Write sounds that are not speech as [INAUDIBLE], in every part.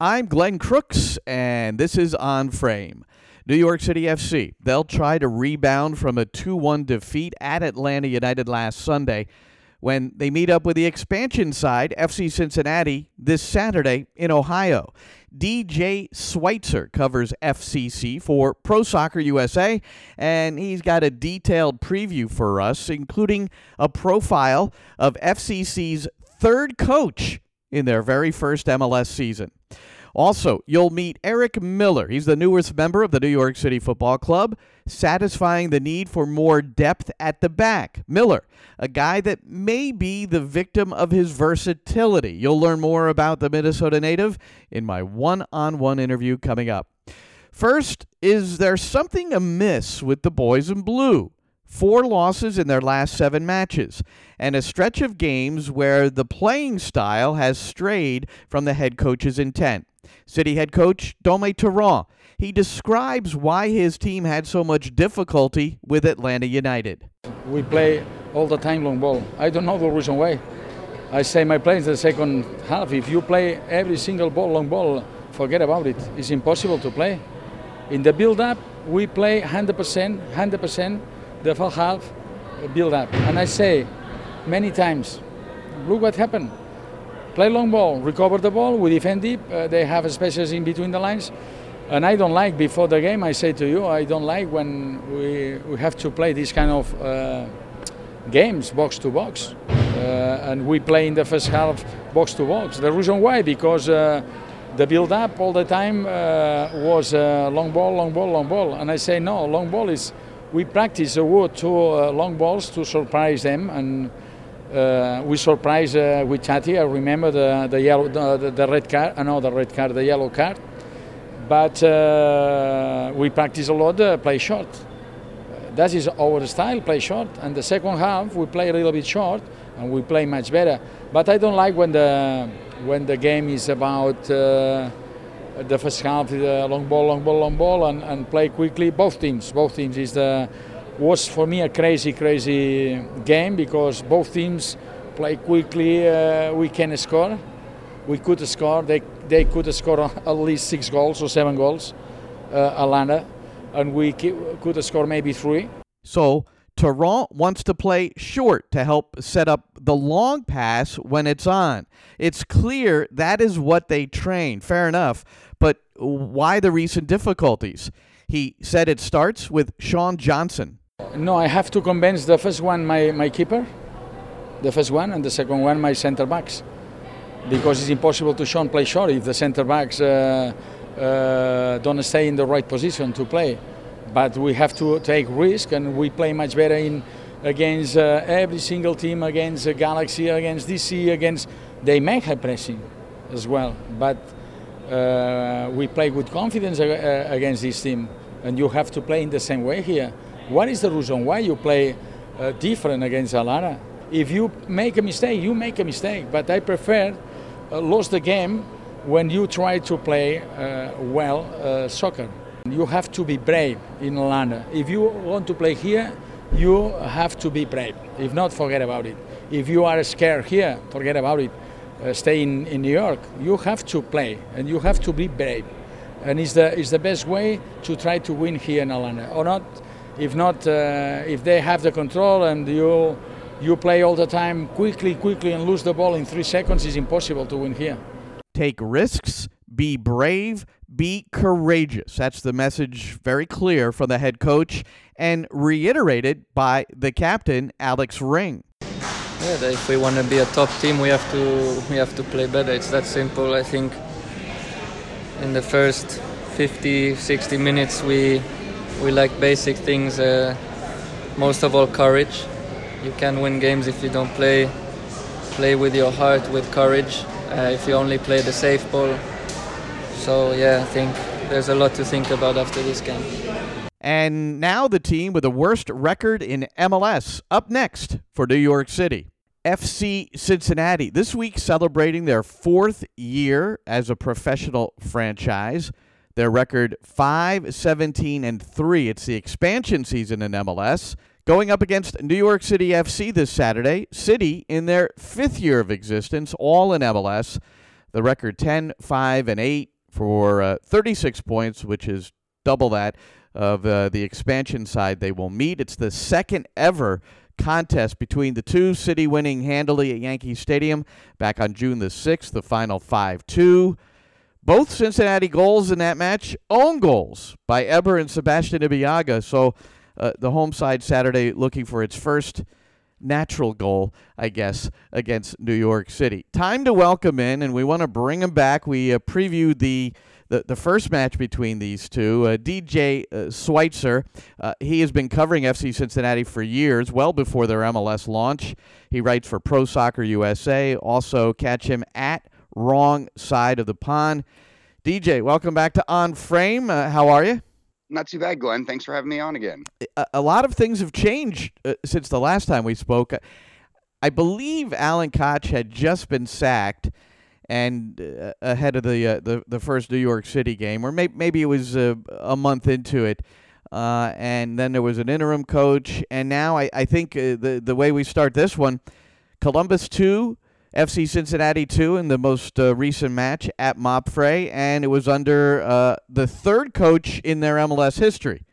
I'm Glenn Crooks, and this is On Frame. New York City FC. They'll try to rebound from a 2 1 defeat at Atlanta United last Sunday when they meet up with the expansion side, FC Cincinnati, this Saturday in Ohio. DJ Schweitzer covers FCC for Pro Soccer USA, and he's got a detailed preview for us, including a profile of FCC's third coach in their very first MLS season. Also, you'll meet Eric Miller. He's the newest member of the New York City Football Club, satisfying the need for more depth at the back. Miller, a guy that may be the victim of his versatility. You'll learn more about the Minnesota native in my one on one interview coming up. First, is there something amiss with the boys in blue? Four losses in their last seven matches, and a stretch of games where the playing style has strayed from the head coach's intent. City head coach Dome Torrent. He describes why his team had so much difficulty with Atlanta United. We play all the time long ball. I don't know the reason why. I say my players in the second half, if you play every single ball long ball, forget about it. It's impossible to play. In the build up, we play 100%, 100% the first half build up. And I say many times, look what happened. Play long ball, recover the ball, we defend deep. Uh, they have a spaces in between the lines. And I don't like, before the game, I say to you, I don't like when we, we have to play this kind of uh, games, box to box. Uh, and we play in the first half box to box. The reason why, because uh, the build up all the time uh, was uh, long ball, long ball, long ball. And I say, no, long ball is we practice a wood two uh, long balls to surprise them, and uh, we surprise uh, with Chatty. I remember the the yellow, the, the red card. Uh, know the red card, the yellow card. But uh, we practice a lot. Uh, play short. That is our style. Play short. And the second half we play a little bit short, and we play much better. But I don't like when the when the game is about the is uh, long ball, long ball, long ball, and, and play quickly. Both teams, both teams is the was for me a crazy, crazy game because both teams play quickly. Uh, we can score. We could score. They they could score [LAUGHS] at least six goals or seven goals, uh, Atlanta, and we could score maybe three. So Torrent wants to play short to help set up the long pass when it's on. It's clear that is what they train. Fair enough. But why the recent difficulties? He said it starts with Sean Johnson. No, I have to convince the first one, my, my keeper, the first one, and the second one, my center backs. Because it's impossible to Sean play short if the center backs uh, uh, don't stay in the right position to play but we have to take risk and we play much better in against uh, every single team against Galaxy against DC against they make high pressing as well. But uh, we play with confidence uh, uh, against this team. And you have to play in the same way here. What is the reason why you play uh, different against Atlanta if you make a mistake you make a mistake. But I prefer lose the game when you try to play well soccer you have to be brave in London. If you want to play here, you have to be brave. If not, forget about it. If you are scared here, forget about it. Uh, stay in, in New York. You have to play and you have to be brave. And it's the, it's the best way to try to win here in Atlanta. Or not, if not, uh, if they have the control and you, you play all the time quickly, quickly and lose the ball in three seconds, it's impossible to win here. Take risks, be brave, be courageous. That's the message very clear from the head coach and reiterated by the captain, Alex Ring. Yeah, if we want to be a top team, we have to we have to play better. It's that simple. I think in the first 50, 60 minutes, we we like basic things. Uh, most of all, courage. You can win games if you don't play play with your heart, with courage. Uh, if you only play the safe ball, so yeah, I think there's a lot to think about after this game. And now the team with the worst record in MLS up next for New York City. FC Cincinnati this week celebrating their fourth year as a professional franchise. Their record 5 17 and 3. It's the expansion season in MLS. Going up against New York City FC this Saturday. City in their fifth year of existence, all in MLS. The record 10, 5, and 8 for uh, 36 points, which is double that of uh, the expansion side they will meet. It's the second ever contest between the two, City winning handily at Yankee Stadium back on June the 6th, the final 5 2. Both Cincinnati goals in that match, own goals by Eber and Sebastian Ibeagha. So uh, the home side Saturday looking for its first natural goal, I guess, against New York City. Time to welcome in, and we want to bring him back. We uh, previewed the the, the first match between these two. Uh, DJ uh, Schweitzer, uh, he has been covering FC Cincinnati for years, well before their MLS launch. He writes for Pro Soccer USA. Also, catch him at Wrong Side of the Pond. DJ, welcome back to On Frame. Uh, how are you? Not too bad, Glenn. Thanks for having me on again. A, a lot of things have changed uh, since the last time we spoke. I believe Alan Koch had just been sacked and uh, ahead of the, uh, the the first New York City game, or maybe maybe it was uh, a month into it, uh, and then there was an interim coach, and now I, I think uh, the the way we start this one, Columbus two, FC Cincinnati two in the most uh, recent match at MAPFRE, and it was under the third coach in their MLS history.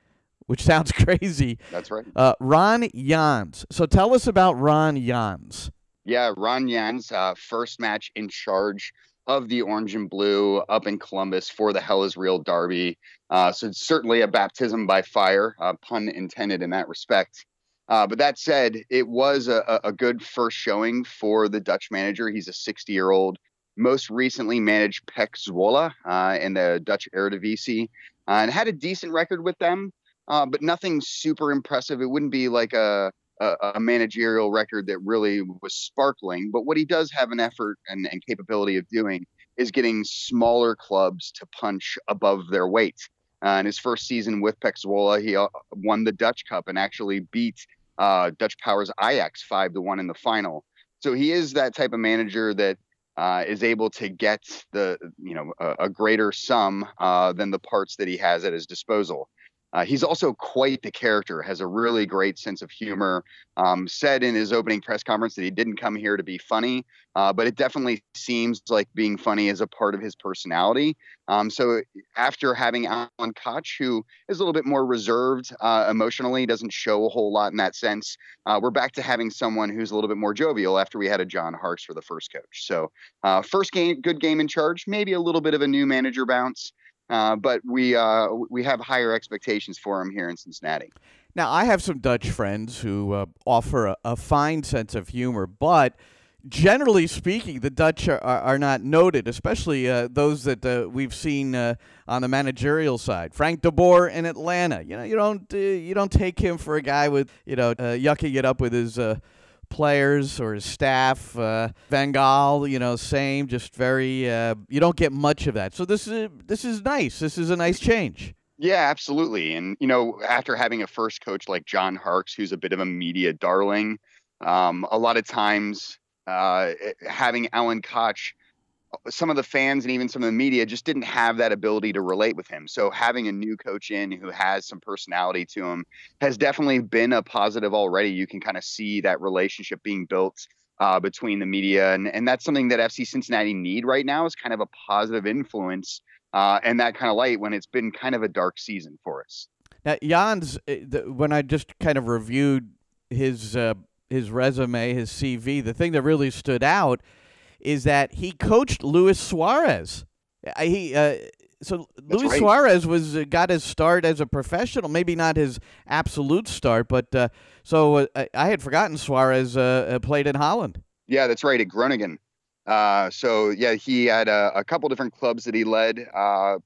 Which [LAUGHS] sounds crazy. That's right. Ron Jans. So tell us about Ron Jans. Yeah, Ron Jans, uh, first match in charge of the orange and blue up in Columbus for the Hell is Real Derby. Uh, so it's certainly a baptism by fire, uh, pun intended in that respect. Uh, but that said, it was a, a, good first showing for the Dutch manager. He's a 60 year old, most recently managed PEC Zwolle uh, in the Dutch Eredivisie uh, and had a decent record with them, but nothing super impressive. It wouldn't be like a a, a, managerial record that really was sparkling. But what he does have an effort and, and capability of doing is getting smaller clubs to punch above their weight. Uh, in his first season with PEC Zwolle, he uh, won the Dutch Cup and actually beat uh, Dutch Powers Ajax five to one in the final. So he is that type of manager that uh, is able to get the you know a, a greater sum uh, than the parts that he has at his disposal. Uh, he's also quite the character, has a really great sense of humor. Um, said in his opening press conference that he didn't come here to be funny, uh, but it definitely seems like being funny is a part of his personality. Um, so after having Alan Koch, who is a little bit more reserved uh, emotionally, doesn't show a whole lot in that sense, uh, we're back to having someone who's a little bit more jovial after we had a John Harkes for the first coach. So uh, first game, good game in charge, maybe a little bit of a new manager bounce. Uh, but we uh, we have higher expectations for him here in Cincinnati. Now, I have some Dutch friends who uh, offer a, a, fine sense of humor, but generally speaking, the Dutch are, are not noted, especially uh, those that uh, we've seen on the managerial side. Frank de Boer in Atlanta, you know, you don't you don't take him for a guy with you know yucking it up with his players or his staff. Uh, Van Gaal, you know, same, just very. Uh, you don't get much of that. So this is this is nice. This is a nice change. Yeah, absolutely. And you know, after having a first coach like John Harkes, who's a bit of a media darling, um, a lot of times uh, having Alan Koch some of the fans and even some of the media just didn't have that ability to relate with him. So having a new coach in who has some personality to him has definitely been a positive already. You can kind of see that relationship being built uh, between the media, and and that's something that FC Cincinnati need right now is kind of a positive influence uh, and that kind of light when it's been kind of a dark season for us. Now, Jans, uh, when I just kind of reviewed his uh, his resume, his CV, the thing that really stood out is that he coached Luis Suarez. He uh, so That's Luis right. Suarez was uh, got his start as a professional, maybe not his absolute start, but uh, so uh, I had forgotten Suarez uh, uh, played in Holland. Yeah, that's right at Groningen. Uh, so yeah, he had a, a, couple different clubs that he led. Uh,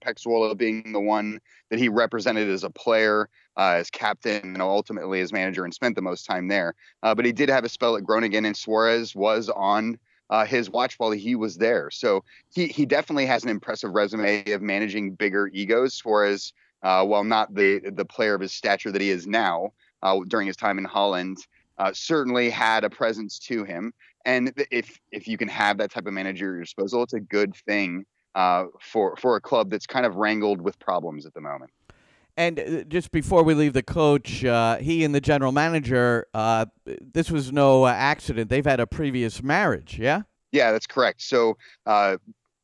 being the one that he represented as a player, as captain, and ultimately as manager, and spent the most time there. but he did have a spell at Groningen, and Suarez was on uh, his watch while he was there. So he he definitely has an impressive resume of managing bigger egos. Whereas uh, while not the the player of his stature that he is now uh, during his time in Holland, uh, certainly had a presence to him. And if if you can have that type of manager at your disposal, it's a good thing uh, for for a club that's kind of wrangled with problems at the moment. And uh, just before we leave the coach, uh, he and the general manager, uh, this was no accident. They've had a previous marriage, yeah? Yeah, that's correct. So uh,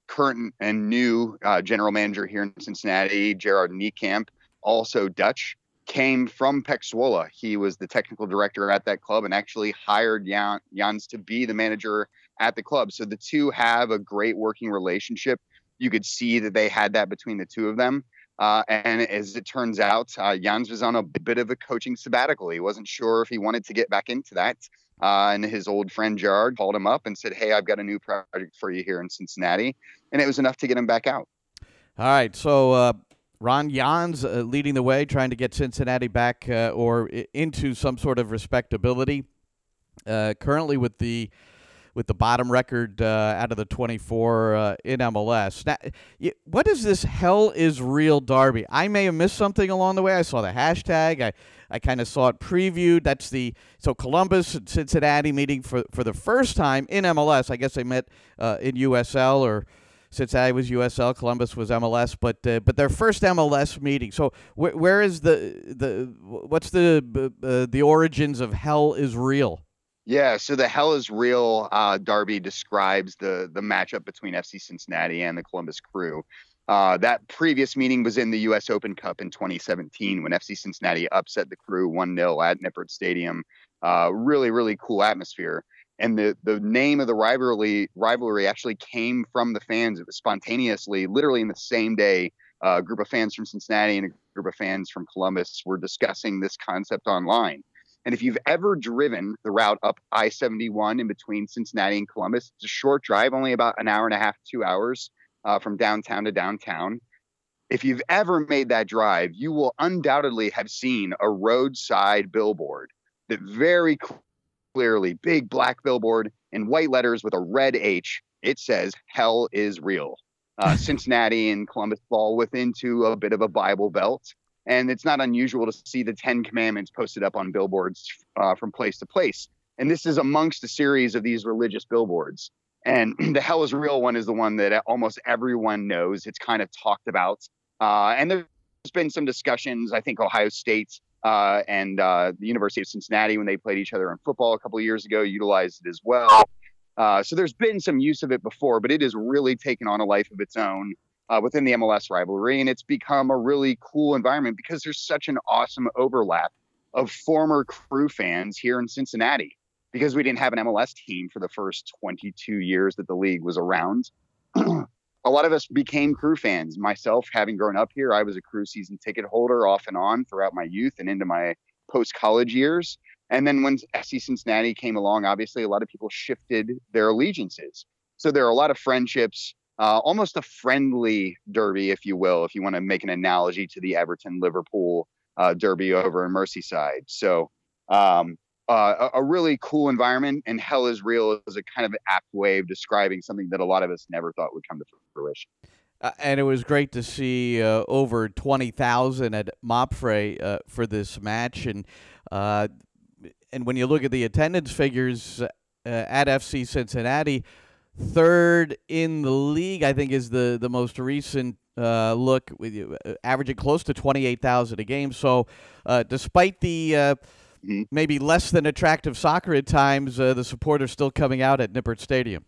current and new uh, general manager here in Cincinnati, Gerard Nijkamp, also Dutch, came from PEC Zwolle. He was the technical director at that club and actually hired Jan, Jans to be the manager at the club. So the two have a great working relationship. You could see that they had that between the two of them. Uh, and as it turns out, uh, Jans was on a bit of a coaching sabbatical. He wasn't sure if he wanted to get back into that. Uh, and his old friend Gerard called him up and said, Hey, I've got a new project for you here in Cincinnati. And it was enough to get him back out. All right. So, uh, Ron Jans uh, leading the way, trying to get Cincinnati back uh, or into some sort of respectability. currently with the with the bottom record uh, out of the 24 uh, in MLS. Now, what is this hell is real derby? I may have missed something along the way. I saw the hashtag. I, I kind of saw it previewed. That's the so Columbus and Cincinnati meeting for for the first time in MLS. I guess they met uh, in USL or. Cincinnati was USL, Columbus was MLS, but uh, but their first MLS meeting. So wh- where is the the what's the uh, the origins of Hell is Real? Yeah, so the hell is real uh, describes the the matchup between FC Cincinnati and the Columbus Crew. Uh, that previous meeting was in the U.S. Open Cup in 2017 when FC Cincinnati upset the Crew 1-0 at Nippert Stadium. Uh, really, really cool atmosphere. And the the name of the rivalry rivalry actually came from the fans. It was spontaneously, literally in the same day. A group of fans from Cincinnati and a group of fans from Columbus were discussing this concept online. And if you've ever driven the route up I 71 in between Cincinnati and Columbus, it's a short drive, only about an hour and a half, two hours uh, from downtown to downtown. If you've ever made that drive, you will undoubtedly have seen a roadside billboard that very clearly, big black billboard in white letters with a red H, it says, Hell is real. Uh, [LAUGHS] Cincinnati and Columbus fall within to a bit of a Bible belt. And it's not unusual to see the Ten Commandments posted up on billboards uh, from place to place. And this is amongst a series of these religious billboards. And [CLEARS THROAT] the hell is real one is the one that almost everyone knows. It's kind of talked about. Uh, and there's been some discussions. I think Ohio State uh, and uh, the University of Cincinnati, when they played each other in football a couple of years ago, utilized it as well. Uh, so there's been some use of it before, but it has really taken on a life of its own uh, within the MLS rivalry. And it's become a really cool environment because there's such an awesome overlap of former crew fans here in Cincinnati because we didn't have an MLS team for the first 22 years that the league was around. [CLEARS THROAT] a lot of us became crew fans. Myself, having grown up here, I was a crew season ticket holder off and on throughout my youth and into my post college years. And then when FC Cincinnati came along, obviously a lot of people shifted their allegiances. So there are a lot of friendships uh, almost a friendly derby, if you will, if you want to make an analogy to the Everton Liverpool uh, derby over in Merseyside. So, um, uh, a, a, really cool environment, and Hell is Real is a kind of apt way of describing something that a lot of us never thought would come to fruition. Uh, and it was great to see uh, over 20,000 at Mapfre uh, for this match. And, and when you look at the attendance figures at FC Cincinnati, third in the league. I think is the the most recent uh, look, with uh, averaging close to twenty eight thousand a game. So, uh, despite the uh, mm-hmm. maybe less than attractive soccer at times, uh, the supporters still coming out at Nippert Stadium.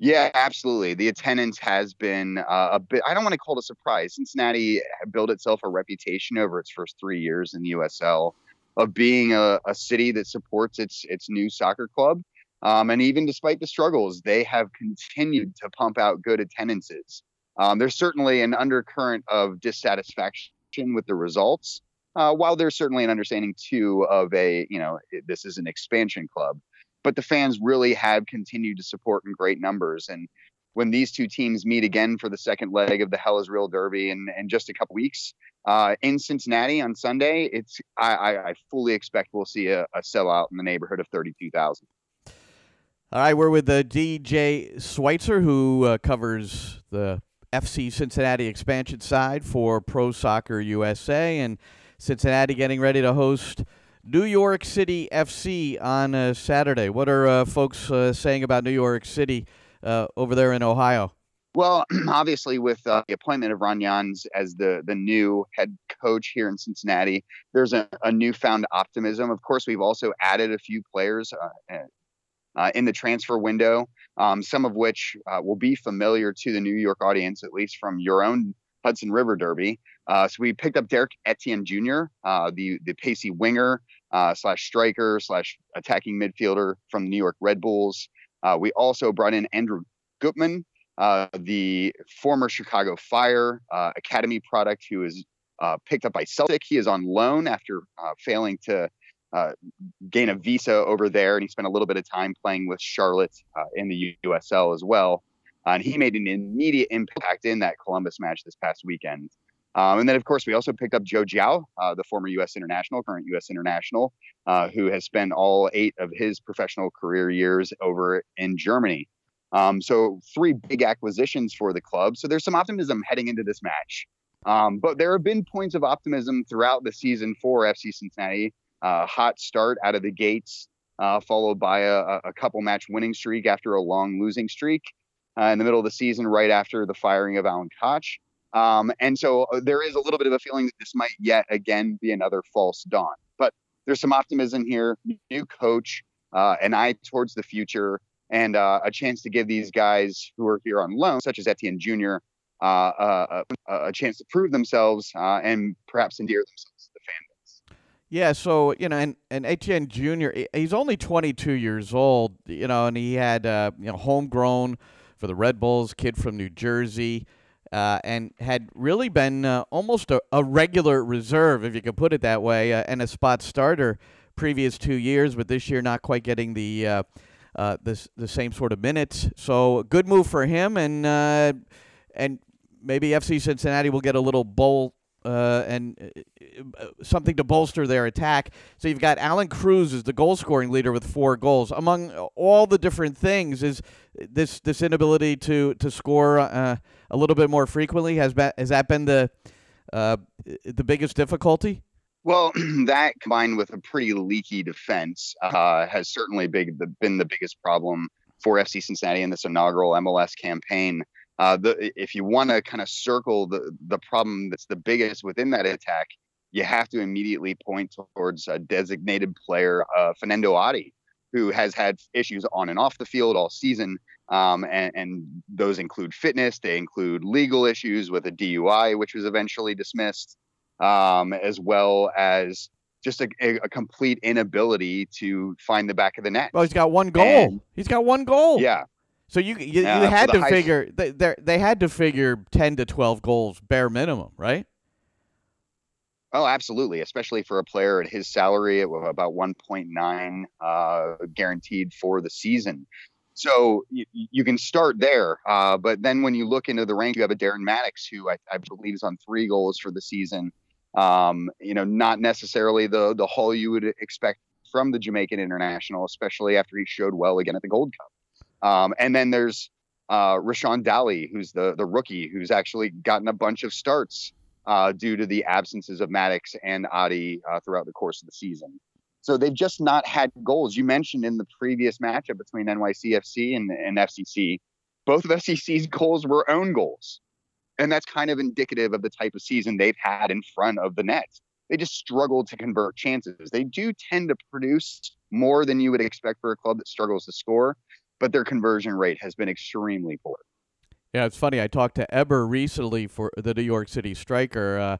Yeah, absolutely. The attendance has been uh, a bit. I don't want to call it a surprise. Cincinnati built itself a reputation over its first three years in the USL of being a, a city that supports its its new soccer club um, and even despite the struggles, they have continued to pump out good attendances. Um, there's certainly an undercurrent of dissatisfaction with the results, uh, while there's certainly an understanding too of a, you know, this is an expansion club. But the fans really have continued to support in great numbers. And when these two teams meet again for the second leg of the Hell is Real Derby in, in just a couple weeks uh, in Cincinnati on Sunday, it's I, I fully expect we'll see a, a sellout in the neighborhood of 32,000. All right, we're with the DJ Schweitzer, who uh, covers the FC Cincinnati expansion side for Pro Soccer USA, and Cincinnati getting ready to host New York City FC on uh, Saturday. What are uh, folks uh, saying about New York City uh, over there in Ohio? Well, [CLEARS THROAT] obviously, with uh, the appointment of Ron Jans as the the new head coach here in Cincinnati, there's a, a newfound optimism. Of course, we've also added a few players uh, in the transfer window, um, some of which uh, will be familiar to the New York audience, at least from your own Hudson River Derby. Uh, so we picked up Derek Etienne Jr., uh, the the pacey winger uh, slash striker slash attacking midfielder from the New York Red Bulls. Uh, we also brought in Andrew Gutman, uh, the former Chicago Fire uh, Academy product, who is picked up by Celtic. He is on loan after failing to gain a visa over there, and he spent a little bit of time playing with Charlotte in the USL as well. and he made an immediate impact in that Columbus match this past weekend. Um, and then, of course, we also picked up Joe Gyau, uh, the former U.S. international, current U.S. international, uh, who has spent all eight of his professional career years over in Germany. Um, so, three big acquisitions for the club. So, there's some optimism heading into this match. Um, but there have been points of optimism throughout the season for FC Cincinnati. Uh, hot start out of the gates, uh, followed by a, a, couple match winning streak after a long losing streak uh, in the middle of the season, right after the firing of Alan Koch. Um, and so uh, there is a little bit of a feeling that this might yet again be another false dawn. But there's some optimism here, new coach, uh, an eye towards the future, and uh, a chance to give these guys who are here on loan, such as Etienne Jr., uh, uh, uh a chance to prove themselves and perhaps endear themselves to the fan base. Yeah, so you know, and, and Etienne Jr. He's only 22 years old, you know, and he had you know homegrown for the Red Bulls, kid from New Jersey uh, and had really been uh, almost a, a, regular reserve, if you could put it that way, uh, and a spot starter previous two years, but this year not quite getting the uh, uh, the, the same sort of minutes. So good move for him, and uh, and maybe FC Cincinnati will get a little bowl uh, and uh, something to bolster their attack. So you've got Allan Cruz as the goal scoring leader with four goals. Among all the different things, is this this inability to to score uh, a little bit more frequently has been has that been the uh, the biggest difficulty? Well, [CLEARS THROAT] that combined with a pretty leaky defense uh, has certainly big, been the biggest problem for FC Cincinnati in this inaugural MLS campaign. Uh, the, if you want to kind of circle the the problem that's the biggest within that attack, you have to immediately point towards a designated player, uh, Fernando Adi, who has had issues on and off the field all season. Um, and, and, those include fitness, they include legal issues with a DUI, which was eventually dismissed, um, as well as just a, a, complete inability to find the back of the net. Well, he's got one goal. And, he's got one goal. Yeah. So you you, you had to figure they they had to figure ten to twelve goals bare minimum, right? Oh, absolutely, especially for a player at his salary at about 1.9 uh, guaranteed for the season. So you, you can start there, uh, but then when you look into the rank, you have a Darren Mattocks who I, I believe is on three goals for the season. Um, you know, not necessarily the the haul you would expect from the Jamaican international, especially after he showed well again at the Gold Cup. Um, and then there's uh, Rashawn Dally, who's the the rookie, who's actually gotten a bunch of starts uh, due to the absences of Mattocks and Adi uh, throughout the course of the season. So they've just not had goals. You mentioned in the previous matchup between NYCFC and, and FCC, both of FCC's goals were own goals. And that's kind of indicative of the type of season they've had in front of the net. They just struggle to convert chances. They do tend to produce more than you would expect for a club that struggles to score, but their conversion rate has been extremely poor. Yeah, it's funny. I talked to Eber recently for the New York City Striker. Uh,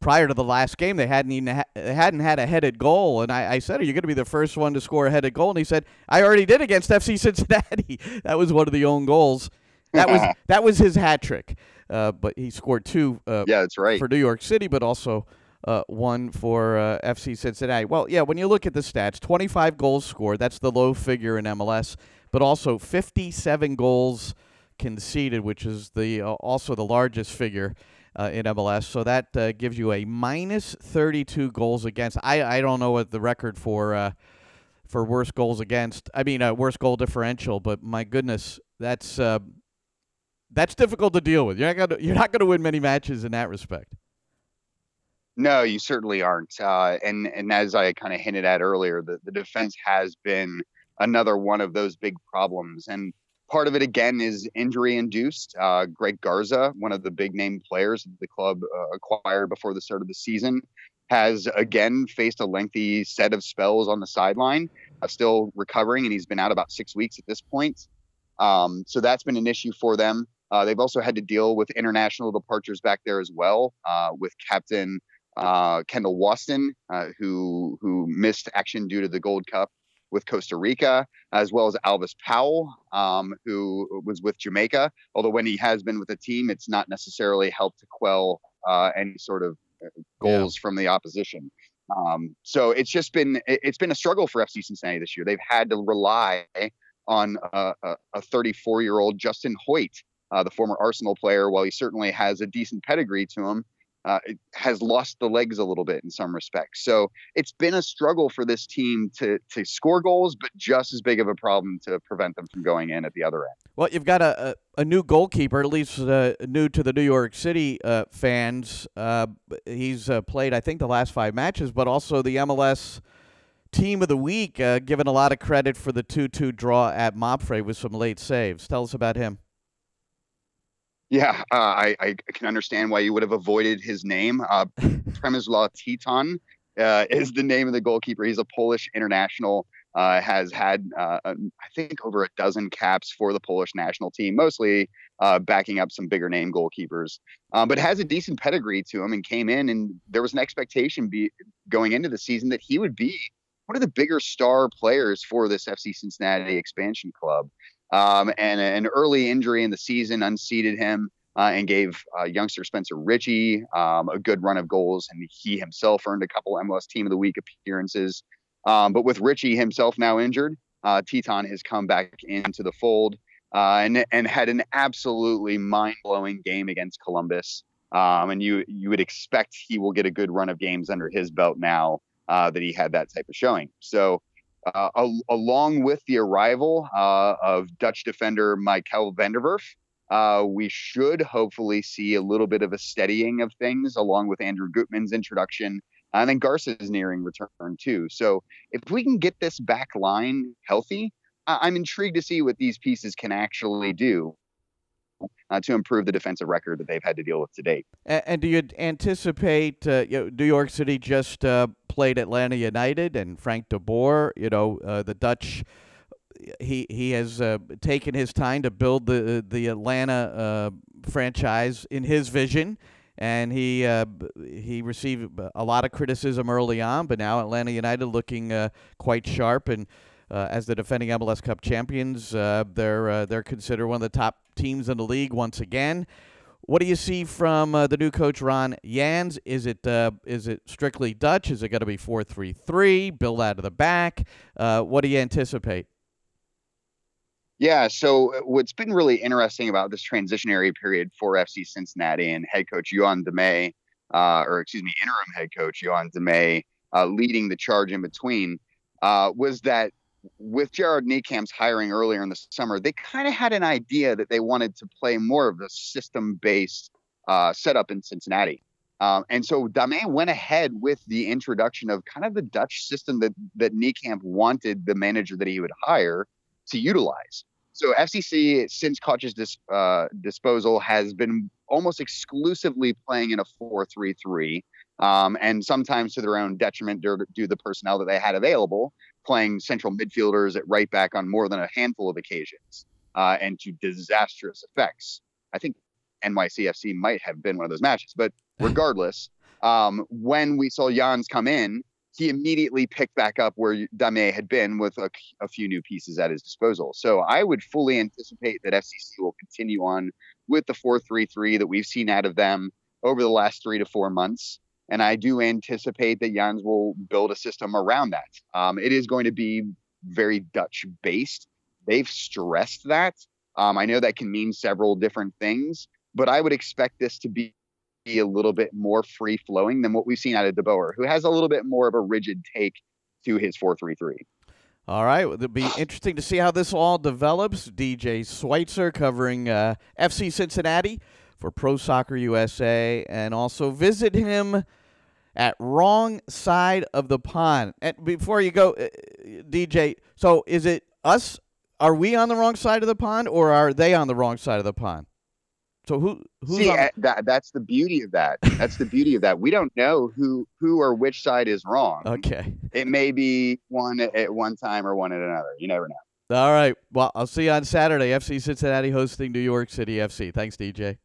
prior to the last game, they hadn't even ha- they hadn't had a headed goal, and I, I said, "Are you going to be the first one to score a headed goal?" And he said, "I already did against FC Cincinnati. [LAUGHS] that was one of the own goals. That was [LAUGHS] that was his hat trick. Uh, but he scored two. Uh, yeah, that's right for New York City, but also." Uh, one for uh, FC Cincinnati. Well, yeah, when you look at the stats, 25 goals scored. That's the low figure in MLS but also 57 goals conceded, which is the uh, also the largest figure uh, in MLS. So that uh, gives you a minus 32 goals against. I, I don't know what the record for uh, for worst goals against. I mean, uh, worst goal differential. But my goodness, that's uh, that's difficult to deal with. You're not gonna you're not gonna win many matches in that respect. No, you certainly aren't. and and as I kind of hinted at earlier, the, the defense has been another one of those big problems. And part of it again is injury induced. Uh, Greg Garza, one of the big name players the club uh, acquired before the start of the season, has again faced a lengthy set of spells on the sideline, uh, still recovering, and he's been out about six weeks at this point. Um, so that's been an issue for them. Uh, they've also had to deal with international departures back there as well, uh, with Captain uh, Kendall Waston, who who missed action due to the Gold Cup with Costa Rica, as well as Alvas Powell, um, who was with Jamaica. Although when he has been with the team, it's not necessarily helped to quell uh, any sort of uh, goals yeah. from the opposition. Um, so it's just been it's been a struggle for FC Cincinnati this year. They've had to rely on a 34 year old Justin Hoyte, uh, the former Arsenal player. While he certainly has a decent pedigree to him, uh, has lost the legs a little bit in some respects. So it's been a struggle for this team to to score goals, but just as big of a problem to prevent them from going in at the other end. Well, you've got a a, a new goalkeeper, at least uh, new to the New York City uh, fans. Uh, he's uh, played, I think, the last five matches, but also the MLS. Team of the week, uh, given a lot of credit for the 2 2 draw at Mapfre with some late saves. Tell us about him. Yeah, uh, I, I, can understand why you would have avoided his name. Uh, [LAUGHS] Przemysław Tytoń uh, is the name of the goalkeeper. He's a Polish international. Uh, has had, uh, I think, over a dozen caps for the Polish national team, mostly uh, backing up some bigger name goalkeepers. Um, but has a decent pedigree to him and came in, and there was an expectation be, going into the season that he would be one of the bigger star players for this FC Cincinnati expansion club. Um, and an early injury in the season unseated him uh, and gave uh, youngster Spencer Richey um, a good run of goals. And he himself earned a couple MLS Team of the Week appearances. Um, but with Ritchie himself now injured, uh, Tytoń has come back into the fold uh, and, and had an absolutely mind blowing game against Columbus. Um, and you you would expect he will get a good run of games under his belt now uh, that he had that type of showing. So uh, al- along with the arrival uh, of Dutch defender Maikel van der Werff, uh, we should hopefully see a little bit of a steadying of things along with Andrew Gutman's introduction. And then Garza's nearing return too. So if we can get this back line healthy, I- I'm intrigued to see what these pieces can actually do uh, to improve the defensive record that they've had to deal with to date. And, and do you anticipate uh, New York City just uh, played Atlanta United and Frank de Boer, you know, uh, the Dutch he he has uh, taken his time to build the the Atlanta uh, franchise in his vision, and he uh, he received a lot of criticism early on, but now Atlanta United looking uh, quite sharp and. As the defending MLS Cup champions, they're they're considered one of the top teams in the league once again. What do you see from uh, the new coach Ron Jans? Is it uh, is it strictly Dutch? Is it going to be four three three, build out of the back? Uh, what do you anticipate? Yeah, so uh, what's been really interesting about this transitionary period for FC Cincinnati and head coach Yoann Damet, uh, or excuse me, interim head coach Yoann Damet, uh, leading the charge in between, was that with Gerard Nijkamp's hiring earlier in the summer, they kind of had an idea that they wanted to play more of a system-based uh, setup in Cincinnati. Um, and so Damet went ahead with the introduction of kind of the Dutch system that that Nijkamp wanted the manager that he would hire to utilize. So FCC, since Koch's dis, uh, disposal, has been almost exclusively playing in a 4-3-3, um, and sometimes to their own detriment due to the personnel that they had available playing central midfielders at right back on more than a handful of occasions uh, and to disastrous effects. I think NYCFC might have been one of those matches, but [LAUGHS] regardless, um, when we saw Jans come in, he immediately picked back up where Damet had been with a, a, few new pieces at his disposal. So I would fully anticipate that FCC will continue on with the 4 3 3 that we've seen out of them over the last three to four months. And I do anticipate that Jans will build a system around that. Um, it is going to be very Dutch based. They've stressed that. Um, I know that can mean several different things, but I would expect this to be a little bit more free flowing than what we've seen out of De Boer, who has a little bit more of a rigid take to his 4-3-3. All right, it'll be interesting to see how this all develops. DJ Schweitzer covering uh, FC Cincinnati for Pro Soccer USA, and also visit him at wrong side of the pond. And before you go, uh, DJ, so is it us? Are we on the wrong side of the pond, or are they on the wrong side of the pond? So who who's See, on- that that's the beauty of that. [LAUGHS] That's the beauty of that. We don't know who who or which side is wrong. okay. It may be one at one time or one at another. You never know. All right. Well, I'll see you on Saturday. FC Cincinnati hosting New York City FC. Thanks, DJ.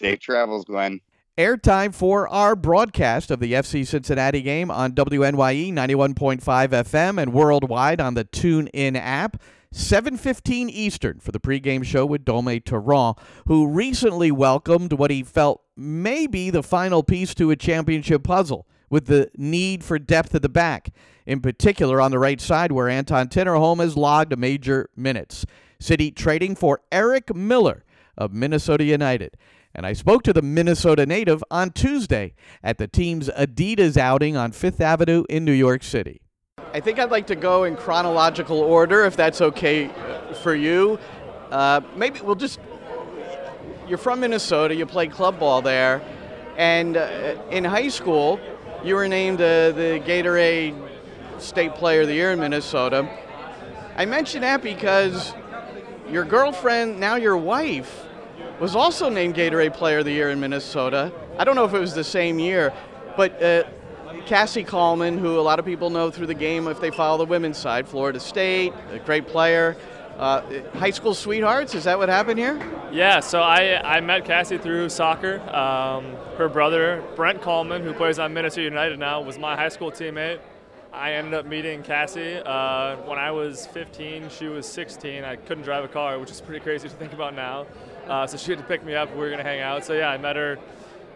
Safe travels, Glenn. Airtime for our broadcast of the FC Cincinnati game on WNYE 91.5 FM and worldwide on the TuneIn app. 7:15 Eastern for the pregame show with Dome Torrent, who recently welcomed what he felt may be the final piece to a championship puzzle with the need for depth at the back, in particular on the right side where Anton Tinnerholm has logged major minutes. City trading for Eric Miller of Minnesota United. And I spoke to the Minnesota native on Tuesday at the team's Adidas outing on Fifth Avenue in New York City. I think I'd like to go in chronological order, if that's okay uh, for you. Uh, maybe we'll just. You're from Minnesota, you played club ball there, and uh, in high school, you were named uh, the Gatorade State Player of the Year in Minnesota. I mention that because your girlfriend, now your wife, was also named Gatorade Player of the Year in Minnesota. I don't know if it was the same year, but uh, Cassie Kallman, who a lot of people know through the game if they follow the women's side, Florida State, a great player. Uh, high school sweethearts, is that what happened here? Yeah, so I, I met Cassie through soccer. Um, her brother, Brent Kallman, who plays on Minnesota United now, was my high school teammate. I ended up meeting Cassie uh, when I was 15. She was 16. I couldn't drive a car, which is pretty crazy to think about now. Uh, so she had to pick me up. We were going to hang out. So yeah, I met her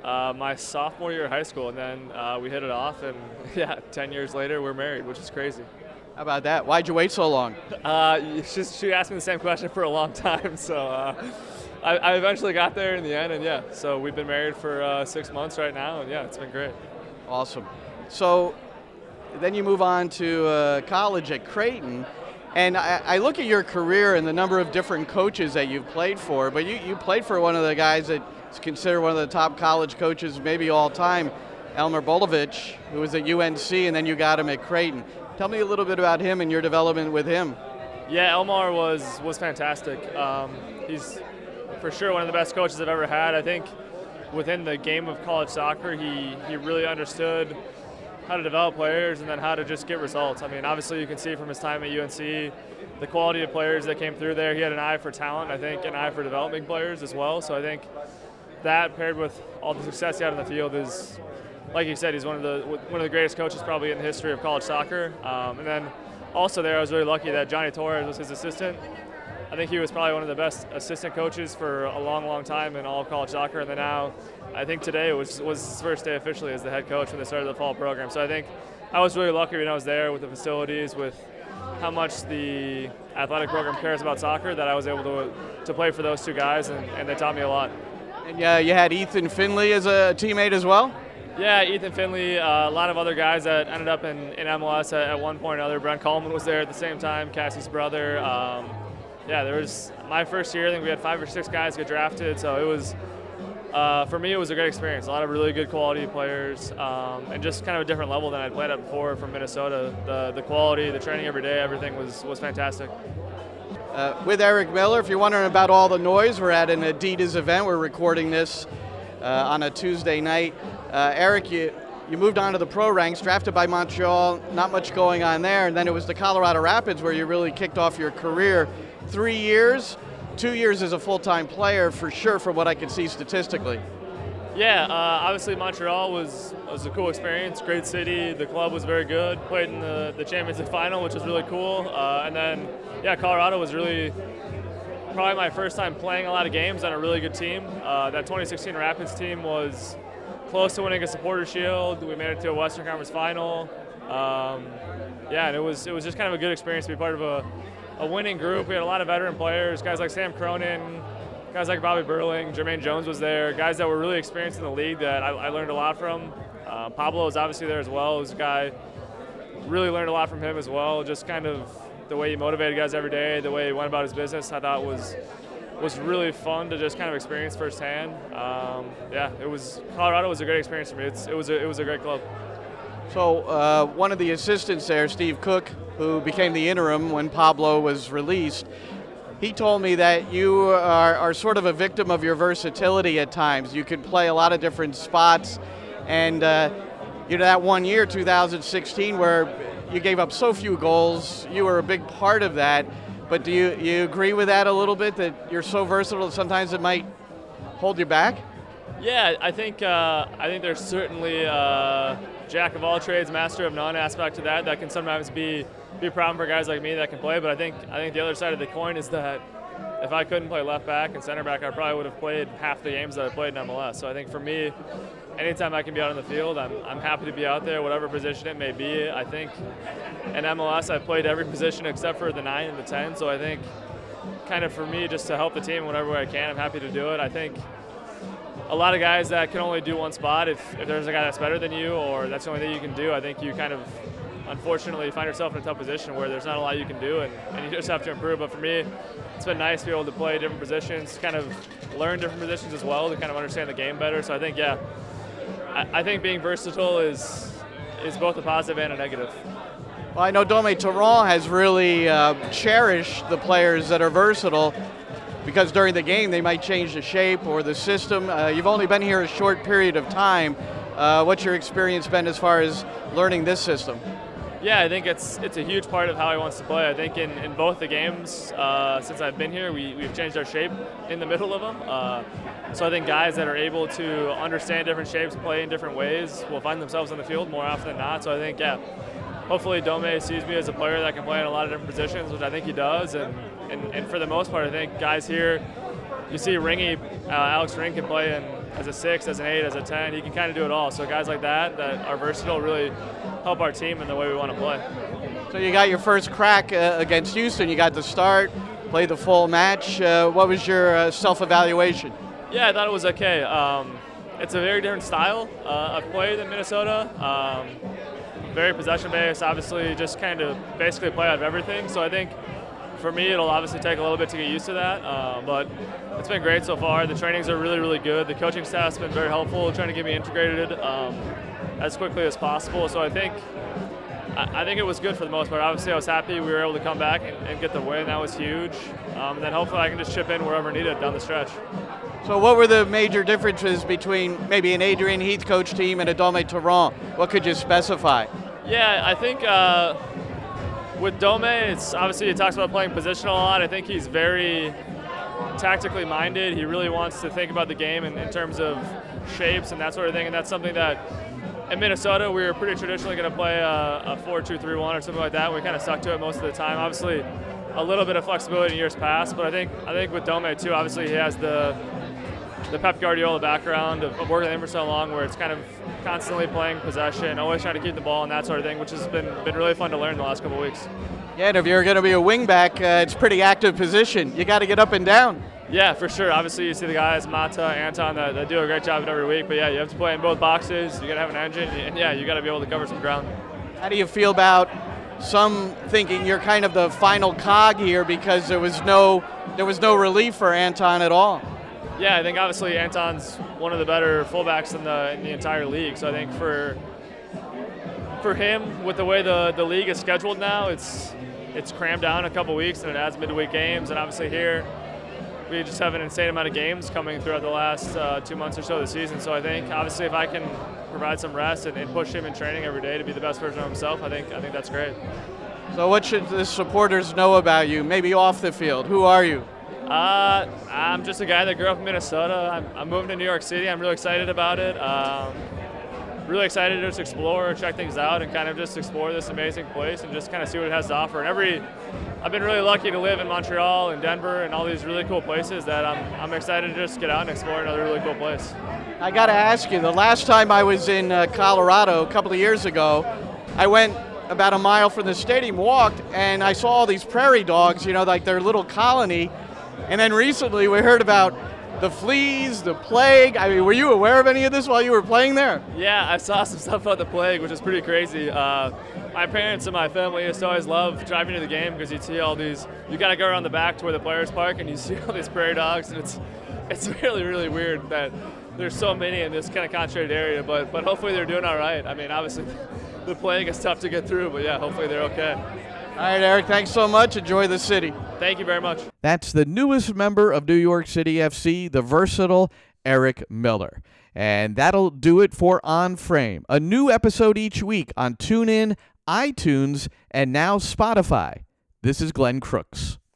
uh, my sophomore year of high school, and then uh, we hit it off. And [LAUGHS] yeah, 10 years later, we're married, which is crazy. How about that? Why'd you wait so long? Uh, she's, she asked me the same question for a long [LAUGHS] time, so uh, I, I eventually got there in the end, and yeah, so we've been married for uh, six months right now, and yeah, it's been great. Awesome. So then you move on to uh, college at Creighton. And I, I, look at your career and the number of different coaches that you've played for, but you, you played for one of the guys that's considered one of the top college coaches, maybe all time, Elmar Bolowich, who was at UNC, and then you got him at Creighton. Tell me a little bit about him and your development with him. Yeah, Elmar was was fantastic. Um, he's for sure one of the best coaches I've ever had. I think within the game of college soccer, he he really understood how to develop players and then how to just get results. I mean, obviously you can see from his time at UNC the quality of players that came through there. He had an eye for talent, I think, an eye for developing players as well. So I think that paired with all the success he had on the field is, like you said, he's one of the one of the greatest coaches probably in the history of college soccer. Um, and then also there, I was really lucky that Johnny Torres was his assistant. I think he was probably one of the best assistant coaches for a long, long time in all of college soccer. And then now, I think today was was his first day officially as the head coach when they started the fall program. So I think I was really lucky when I was there with the facilities, with how much the athletic program cares about soccer, that I was able to to play for those two guys, and, and they taught me a lot. And yeah, you had Ethan Finlay as a teammate as well. Yeah, Ethan Finlay, uh, a lot of other guys that ended up in, in MLS at, at, one point or another. Brent Kallman was there at the same time, Cassie's brother. Um, yeah, there was my first year. I think we had five or six guys get drafted, so it was uh, for me it was a great experience. A lot of really good quality players, um, and just kind of a different level than I'd played at before from Minnesota. The the quality, the training every day, everything was was fantastic. Uh, with Eric Miller, if you're wondering about all the noise, we're at an Adidas event. We're recording this uh, on a Tuesday night. Uh, Eric, you you moved on to the pro ranks, drafted by Montreal. Not much going on there, and then it was the Colorado Rapids where you really kicked off your career three years, two years as a full-time player for sure, from what I can see statistically. Yeah, uh, obviously Montreal was was a cool experience. Great city. The club was very good. Played in the, the Champions League final, which was really cool. Uh, and then, yeah, Colorado was really probably my first time playing a lot of games on a really good team. Uh, that 2016 Rapids team was close to winning a Supporter Shield. We made it to a Western Conference final. Um, yeah, and it was it was just kind of a good experience to be part of a a winning group. We had a lot of veteran players, guys like Sam Cronin, guys like Bobby Burling, Jermaine Jones was there, guys that were really experienced in the league that I, I learned a lot from. Uh, Pablo was obviously there as well. Was a guy, really learned a lot from him as well. Just kind of the way he motivated guys every day, the way he went about his business, I thought was was really fun to just kind of experience firsthand. Um, yeah, it was Colorado was a great experience for me. It's, it was a, it was a great club. So uh, one of the assistants there, Steve Cooke, who became the interim when Pablo was released, he told me that you are, are sort of a victim of your versatility at times. You could play a lot of different spots, and uh, you know that one year, 2016, where you gave up so few goals, you were a big part of that. But do you you agree with that a little bit that you're so versatile that sometimes it might hold you back? Yeah, I think uh, I think there's certainly a jack of all trades, master of none aspect to that that can sometimes be be a problem for guys like me that can play. But I think I think the other side of the coin is that if I couldn't play left back and center back, I probably would have played half the games that I played in MLS. So I think for me, anytime I can be out on the field, I'm, I'm happy to be out there, whatever position it may be. I think in MLS, I've played every position except for the 9 and the 10. So I think kind of for me, just to help the team whatever way I can, I'm happy to do it. I think a lot of guys that can only do one spot, if, if there's a guy that's better than you or that's the only thing you can do, I think you kind of unfortunately find yourself in a tough position where there's not a lot you can do and, and you just have to improve. But for me, it's been nice to be able to play different positions, kind of learn different positions as well to kind of understand the game better. So I think, yeah, I, I think being versatile is is both a positive and a negative. Well, I know Dome Torrent has really uh, cherished the players that are versatile because during the game they might change the shape or the system. Uh, you've only been here a short period of time. Uh, what's your experience been as far as learning this system? Yeah, I think it's it's a huge part of how he wants to play. I think in, in both the games uh, since I've been here, we, we've changed our shape in the middle of them. Uh, so I think guys that are able to understand different shapes, play in different ways, will find themselves on the field more often than not. So I think, yeah, hopefully Dome sees me as a player that can play in a lot of different positions, which I think he does. And, and, and for the most part, I think guys here, you see Ringy, uh, Alex Ring can play in as a six, as an eight, as a ten. He can kind of do it all. So guys like that that are versatile really help our team in the way we want to play. So you got your first crack uh, against Houston. You got to start, play the full match. Uh, what was your uh, self-evaluation? Yeah, I thought it was okay. Um, it's a very different style uh, of play than Minnesota. Um, very possession based, obviously, just kind of basically play out of everything. So I think for me, it'll obviously take a little bit to get used to that, uh, but it's been great so far. The trainings are really, really good. The coaching staff's been very helpful, trying to get me integrated um, as quickly as possible. So I think I, think it was good for the most part. Obviously, I was happy we were able to come back and, and get the win. That was huge. Um, and then hopefully, I can just chip in wherever needed down the stretch. So, what were the major differences between maybe an Adrian Heath coach team and a Dome Torrent? What could you specify? Yeah, I think. Uh, with Dome, it's obviously he talks about playing positional a lot. I think he's very tactically minded. He really wants to think about the game in, in terms of shapes and that sort of thing. And that's something that in Minnesota we were pretty traditionally going to play a, a 4-2-3-1 or something like that. We kind of stuck to it most of the time. Obviously, a little bit of flexibility in years past, but I think I think with Dome too, obviously he has the the Pep Guardiola background of, of working with him for so long, where it's kind of constantly playing possession, always trying to keep the ball and that sort of thing, which has been been really fun to learn the last couple weeks. Yeah, and if you're going to be a wingback, uh, it's pretty active position. You got to get up and down. Yeah, for sure. Obviously, you see the guys, Mata, Anton, that, that do a great job every week. But yeah, you have to play in both boxes. You got to have an engine, and yeah, you got to be able to cover some ground. How do you feel about some thinking you're kind of the final cog here because there was no there was no relief for Anton at all? Yeah, I think obviously Anton's one of the better fullbacks in the in the entire league. So I think for for him, with the way the, the league is scheduled now, it's it's crammed down a couple weeks and it adds midweek games. And obviously here, we just have an insane amount of games coming throughout the last uh, two months or so of the season. So I think obviously if I can provide some rest and, and, push him in training every day to be the best version of himself, I think I think that's great. So what should the supporters know about you? Maybe off the field. Who are you? Uh, I'm just a guy that grew up in Minnesota. I'm, I'm moving to New York City. I'm really excited about it. Um, really excited to just explore, check things out, and kind of just explore this amazing place and just kind of see what it has to offer. And every, I've been really lucky to live in Montreal and Denver and all these really cool places that I'm, I'm excited to just get out and explore another really cool place. I got to ask you, the last time I was in uh, Colorado a couple of years ago, I went about a mile from the stadium, walked, and I saw all these prairie dogs, you know, like their little colony and then recently we heard about the fleas, the plague. I mean, were you aware of any of this while you were playing there? Yeah, I saw [LAUGHS] some stuff about the plague, which is pretty crazy. Uh, my parents and my family used to always love driving to the game because you see all these. You got to go around the back to where the players park, and you [LAUGHS] see all these prairie dogs, and it's it's really really weird that there's so many in this kind of concentrated area. But but hopefully they're doing all right. I mean, obviously [LAUGHS] the plague is tough to get through, but yeah, hopefully they're okay. All right, Eric, thanks so much. Enjoy the city. Thank you very much. That's the newest member of New York City FC, the versatile Eric Miller. And that'll do it for On Frame. A new episode each week on TuneIn, iTunes, and now Spotify. This is Glenn Crooks.